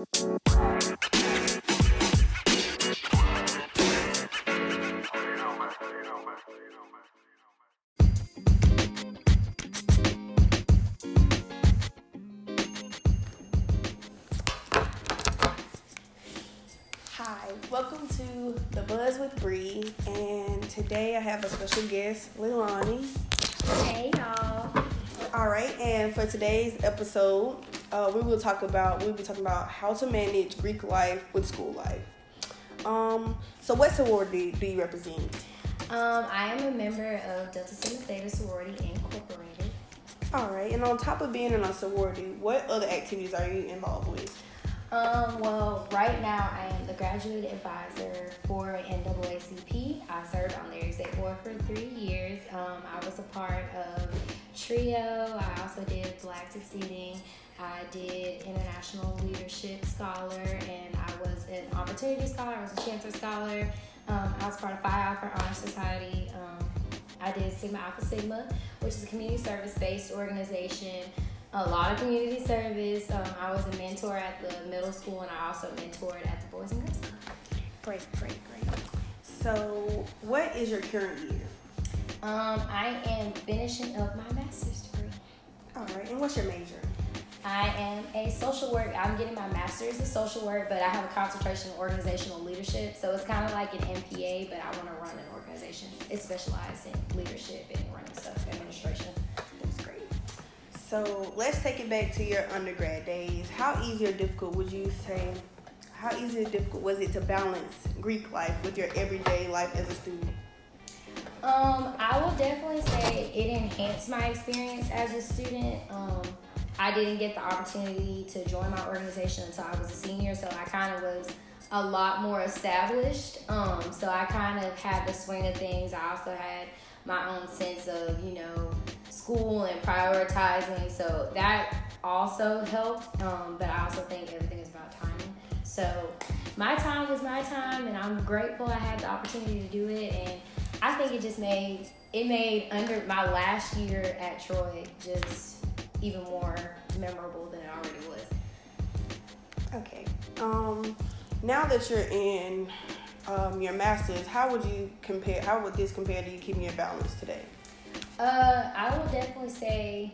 Hi, welcome to The Buzz with Bree, and today I have a special guest, Leilani. Hey y'all. All right, and for today's episode, uh, we will talk about we'll be talking about how to manage Greek life with school life. Um, so what sorority do you represent? Um, I am a member of Delta Sigma Theta Sorority Incorporated. All right, and on top of being in a sorority, what other activities are you involved with? Um, well, right now I am the graduate advisor for NAACP. I served on their exec board for three years. Um, I was a part of Trio. I also did Black Succeeding. I did International Leadership Scholar, and I was an Opportunity Scholar. I was a Chancellor Scholar. Um, I was part of Phi Alpha Honor Society. Um, I did Sigma Alpha Sigma, which is a community service based organization. A lot of community service. Um, I was a mentor at the middle school, and I also mentored at the Boys and Girls Club. Great, great, great. So, what is your current year? Um, I am finishing up my master's degree. All right, and what's your major? I am a social work. I'm getting my master's in social work, but I have a concentration in organizational leadership. So it's kind of like an MPA, but I want to run an organization. It's specialized in leadership and running stuff, administration. That's great. So let's take it back to your undergrad days. How easy or difficult would you say? How easy or difficult was it to balance Greek life with your everyday life as a student? Um, I will definitely say it enhanced my experience as a student. Um, I didn't get the opportunity to join my organization until I was a senior, so I kind of was a lot more established. Um, so I kind of had the swing of things. I also had my own sense of, you know, school and prioritizing. So that also helped. Um, but I also think everything is about timing. So my time was my time, and I'm grateful I had the opportunity to do it. And I think it just made it made under my last year at Troy just even more memorable than it already was. Okay. Um, now that you're in um, your masters, how would you compare? How would this compare to you keeping your balance today? Uh, I would definitely say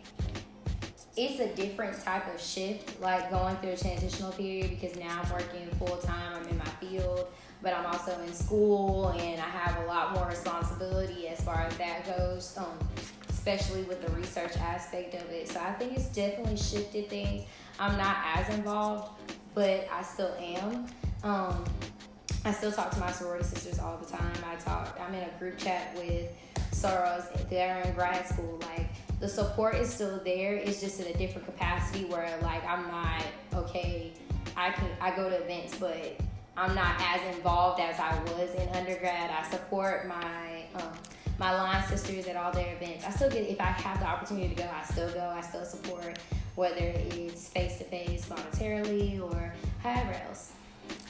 it's a different type of shift, like going through a transitional period because now I'm working full time. I'm in my field, but I'm also in school, and I have a lot more responsibility as far as that goes. Um, especially with the research aspect of it. So I think it's definitely shifted things. I'm not as involved, but I still am. Um, I still talk to my sorority sisters all the time. I talk. I'm in a group chat with sorors that are in grad school. Like the support is still there. It's just in a different capacity where like I'm not okay. I can I go to events, but I'm not as involved as I was in undergrad. I support my um, my line sisters at all their events. I still get if I have the opportunity to go, I still go. I still support whether it's face to face, monetarily, or however else.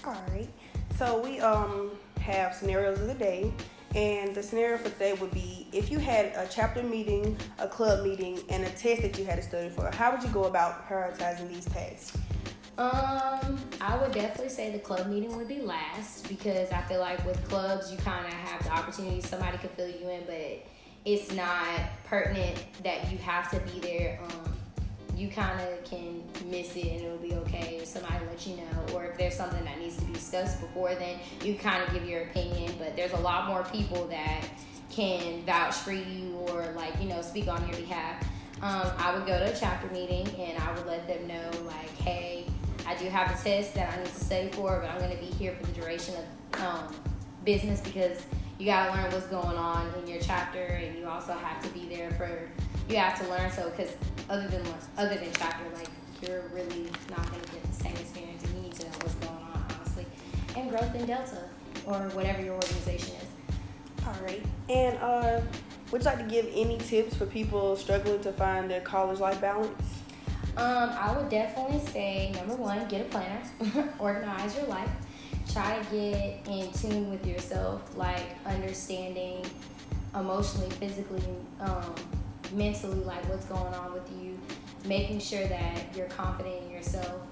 All right. So we um have scenarios of the day, and the scenario for today would be if you had a chapter meeting, a club meeting, and a test that you had to study for. How would you go about prioritizing these tasks? Um, I would definitely say the club meeting would be last because I feel like with clubs you kind of have the opportunity somebody could fill you in, but it's not pertinent that you have to be there. Um, you kind of can miss it and it'll be okay if somebody lets you know, or if there's something that needs to be discussed before then, you kind of give your opinion. But there's a lot more people that can vouch for you or like you know speak on your behalf. Um, I would go to a chapter meeting and I would let them know like, hey I do have a test that I need to study for, but I'm going to be here for the duration of um, business because you got to learn what's going on in your chapter, and you also have to be there for. You have to learn so because other than other than chapter, like you're really not going to get the same experience, and you need to know what's going on, honestly, and growth in Delta or whatever your organization is. All right, and uh, would you like to give any tips for people struggling to find their college life balance? Um, I would definitely say number one, get a planner, organize your life, try to get in tune with yourself, like understanding emotionally, physically, um, mentally, like what's going on with you, making sure that you're confident in yourself,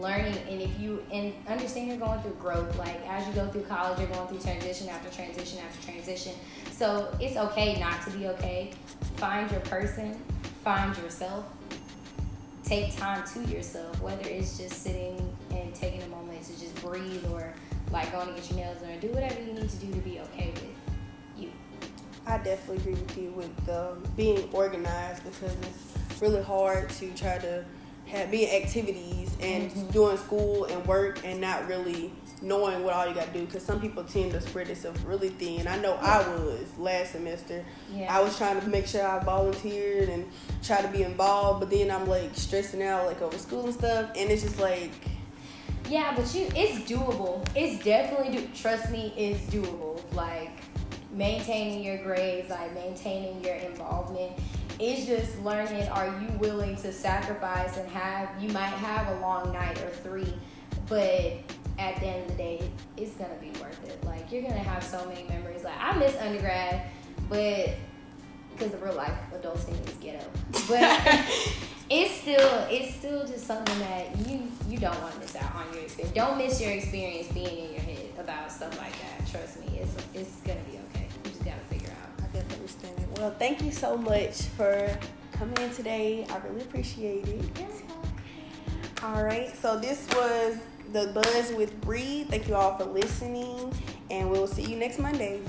learning and if you and understand you're going through growth like as you go through college you're going through transition after transition after transition. So it's okay not to be okay. Find your person find yourself. Take time to yourself whether it's just sitting and taking a moment to just breathe or like going to get your nails done. Or do whatever you need to do to be okay with you. I definitely agree with you with um, being organized because it's really hard to try to have be in activities and Mhm. doing school and work and not really knowing what all you got to do because some people tend to spread themselves really thin. I know I was last semester. yeah I was trying to make sure I volunteered and try to be involved, but then I'm like stressing out like over school and stuff, and it's just like Yeah, but you, it's doable. It's definitely do. Trust me, it's doable. Like maintaining your grades, like maintaining your involvement. It's just learning. Are you willing to sacrifice and have? You might have a long night or three, but at the end of the day, it's gonna be worth it. Like you're gonna have so many memories. Like I miss undergrad, but because the real life adulting is ghetto, but it's still it's still just something that you you don't want to miss out on your experience. Don't miss your experience being in your head about stuff like that. Trust me, it's it's gonna be okay. You just gotta figure out. Understand it. Well, thank you so much for coming in today. I really appreciate it. All right, so this was the Buzz with Bree. Thank you all for listening, and we'll see you next Monday.